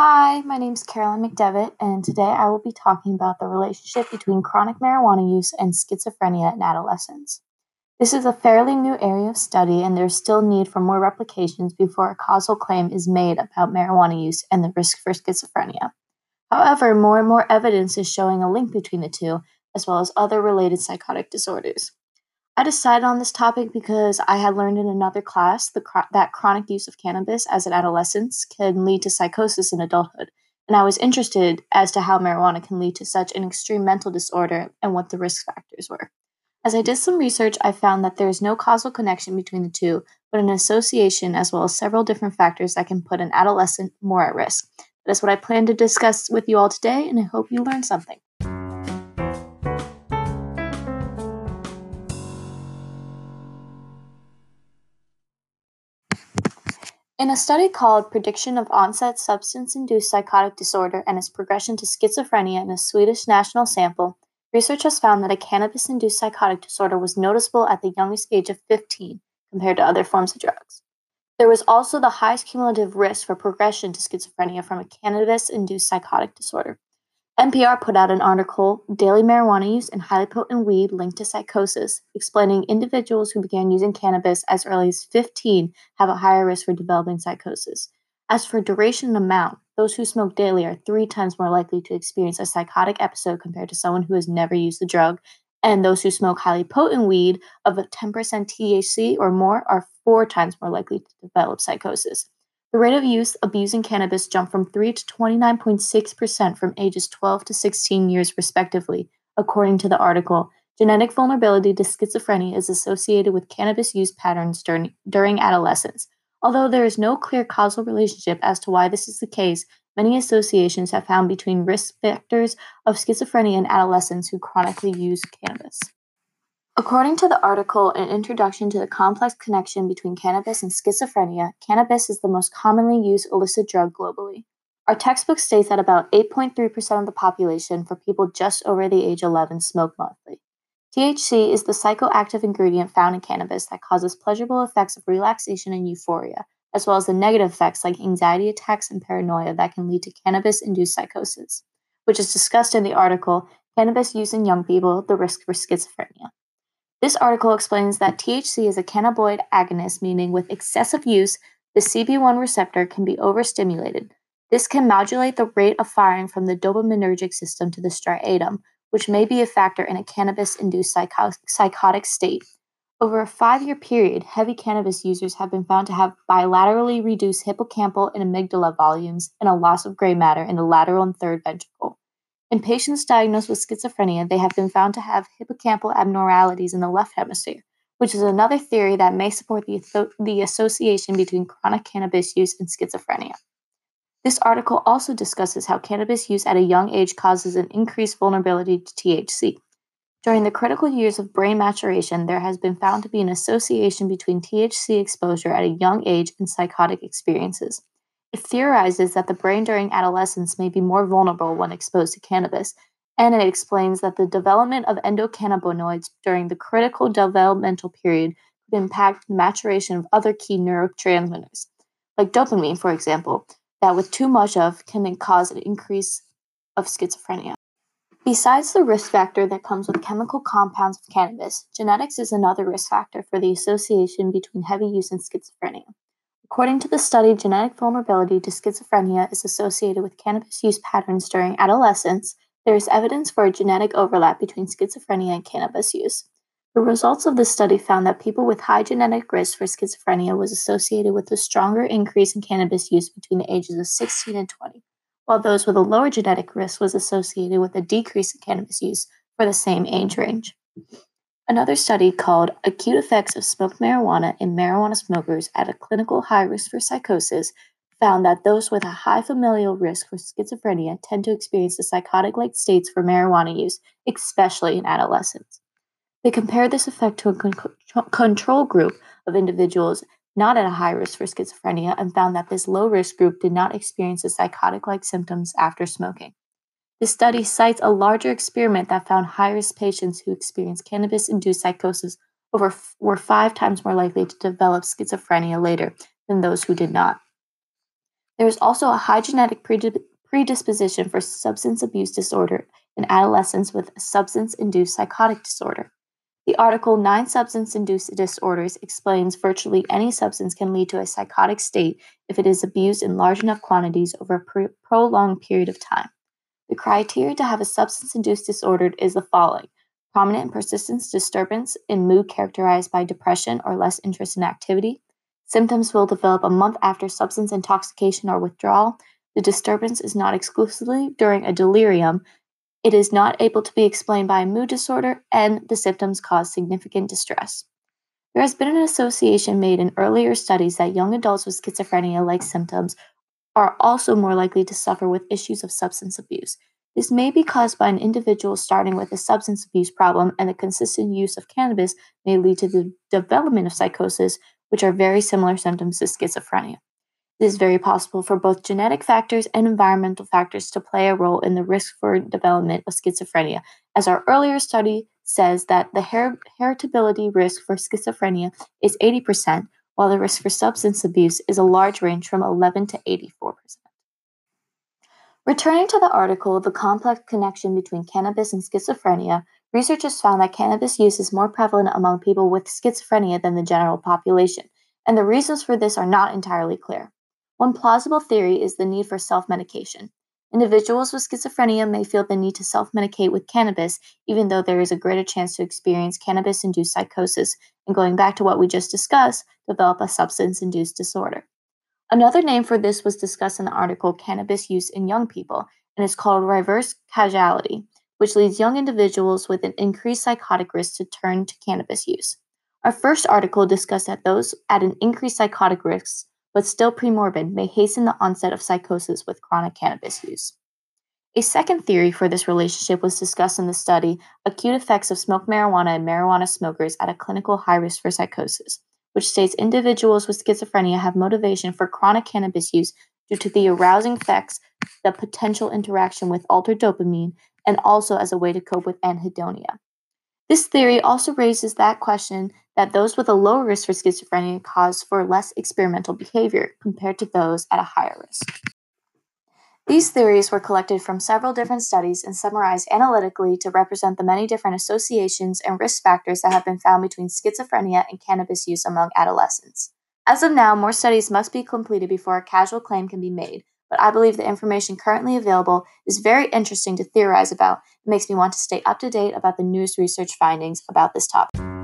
Hi, my name is Caroline McDevitt, and today I will be talking about the relationship between chronic marijuana use and schizophrenia in adolescents. This is a fairly new area of study, and there's still need for more replications before a causal claim is made about marijuana use and the risk for schizophrenia. However, more and more evidence is showing a link between the two, as well as other related psychotic disorders. I decided on this topic because I had learned in another class that chronic use of cannabis as an adolescent can lead to psychosis in adulthood, and I was interested as to how marijuana can lead to such an extreme mental disorder and what the risk factors were. As I did some research, I found that there is no causal connection between the two, but an association as well as several different factors that can put an adolescent more at risk. That is what I plan to discuss with you all today, and I hope you learn something. In a study called Prediction of Onset Substance Induced Psychotic Disorder and its Progression to Schizophrenia in a Swedish national sample, Research has found that a cannabis induced psychotic disorder was noticeable at the youngest age of 15 compared to other forms of drugs. There was also the highest cumulative risk for progression to schizophrenia from a cannabis induced psychotic disorder. NPR put out an article, Daily Marijuana Use and Highly Potent Weed Linked to Psychosis, explaining individuals who began using cannabis as early as 15 have a higher risk for developing psychosis. As for duration and amount, those who smoke daily are three times more likely to experience a psychotic episode compared to someone who has never used the drug. And those who smoke highly potent weed of a 10% THC or more are four times more likely to develop psychosis. The rate of use abusing cannabis jumped from 3 to 29.6% from ages 12 to 16 years, respectively, according to the article. Genetic vulnerability to schizophrenia is associated with cannabis use patterns during, during adolescence. Although there is no clear causal relationship as to why this is the case, many associations have found between risk factors of schizophrenia in adolescents who chronically use cannabis. According to the article An Introduction to the Complex Connection Between Cannabis and Schizophrenia, cannabis is the most commonly used illicit drug globally. Our textbook states that about 8.3% of the population for people just over the age 11 smoke monthly. THC is the psychoactive ingredient found in cannabis that causes pleasurable effects of relaxation and euphoria, as well as the negative effects like anxiety attacks and paranoia that can lead to cannabis induced psychosis, which is discussed in the article Cannabis Use in Young People The Risk for Schizophrenia. This article explains that THC is a cannabinoid agonist, meaning with excessive use, the CB1 receptor can be overstimulated. This can modulate the rate of firing from the dopaminergic system to the striatum, which may be a factor in a cannabis induced psycho- psychotic state. Over a five year period, heavy cannabis users have been found to have bilaterally reduced hippocampal and amygdala volumes and a loss of gray matter in the lateral and third ventricle. In patients diagnosed with schizophrenia, they have been found to have hippocampal abnormalities in the left hemisphere, which is another theory that may support the, the association between chronic cannabis use and schizophrenia. This article also discusses how cannabis use at a young age causes an increased vulnerability to THC. During the critical years of brain maturation, there has been found to be an association between THC exposure at a young age and psychotic experiences. It theorizes that the brain during adolescence may be more vulnerable when exposed to cannabis, and it explains that the development of endocannabinoids during the critical developmental period could impact the maturation of other key neurotransmitters, like dopamine, for example, that with too much of can cause an increase of schizophrenia. Besides the risk factor that comes with chemical compounds of cannabis, genetics is another risk factor for the association between heavy use and schizophrenia. According to the study, genetic vulnerability to schizophrenia is associated with cannabis use patterns during adolescence. There is evidence for a genetic overlap between schizophrenia and cannabis use. The results of this study found that people with high genetic risk for schizophrenia was associated with a stronger increase in cannabis use between the ages of 16 and 20, while those with a lower genetic risk was associated with a decrease in cannabis use for the same age range. Another study called Acute Effects of Smoked Marijuana in Marijuana Smokers at a Clinical High Risk for Psychosis found that those with a high familial risk for schizophrenia tend to experience the psychotic like states for marijuana use, especially in adolescents. They compared this effect to a con- control group of individuals not at a high risk for schizophrenia and found that this low risk group did not experience the psychotic like symptoms after smoking. This study cites a larger experiment that found high risk patients who experienced cannabis induced psychosis over, were five times more likely to develop schizophrenia later than those who did not. There is also a high genetic predisposition for substance abuse disorder in adolescents with substance induced psychotic disorder. The article Nine Substance Induced Disorders explains virtually any substance can lead to a psychotic state if it is abused in large enough quantities over a pr- prolonged period of time. Criteria to have a substance induced disorder is the following prominent and persistent disturbance in mood characterized by depression or less interest in activity. Symptoms will develop a month after substance intoxication or withdrawal. The disturbance is not exclusively during a delirium, it is not able to be explained by a mood disorder, and the symptoms cause significant distress. There has been an association made in earlier studies that young adults with schizophrenia like symptoms are also more likely to suffer with issues of substance abuse. This may be caused by an individual starting with a substance abuse problem, and the consistent use of cannabis may lead to the development of psychosis, which are very similar symptoms to schizophrenia. It is very possible for both genetic factors and environmental factors to play a role in the risk for development of schizophrenia, as our earlier study says that the her- heritability risk for schizophrenia is 80%, while the risk for substance abuse is a large range from 11 to 84%. Returning to the article, The Complex Connection Between Cannabis and Schizophrenia, researchers found that cannabis use is more prevalent among people with schizophrenia than the general population, and the reasons for this are not entirely clear. One plausible theory is the need for self medication. Individuals with schizophrenia may feel the need to self medicate with cannabis, even though there is a greater chance to experience cannabis induced psychosis, and going back to what we just discussed, develop a substance induced disorder. Another name for this was discussed in the article Cannabis Use in Young People, and is called reverse causality, which leads young individuals with an increased psychotic risk to turn to cannabis use. Our first article discussed that those at an increased psychotic risk but still premorbid, may hasten the onset of psychosis with chronic cannabis use. A second theory for this relationship was discussed in the study Acute Effects of Smoked Marijuana in Marijuana Smokers at a Clinical High Risk for Psychosis, which states individuals with schizophrenia have motivation for chronic cannabis use due to the arousing effects, the potential interaction with altered dopamine, and also as a way to cope with anhedonia. This theory also raises that question that those with a lower risk for schizophrenia cause for less experimental behavior compared to those at a higher risk. These theories were collected from several different studies and summarized analytically to represent the many different associations and risk factors that have been found between schizophrenia and cannabis use among adolescents. As of now, more studies must be completed before a casual claim can be made, but I believe the information currently available is very interesting to theorize about and makes me want to stay up to date about the newest research findings about this topic.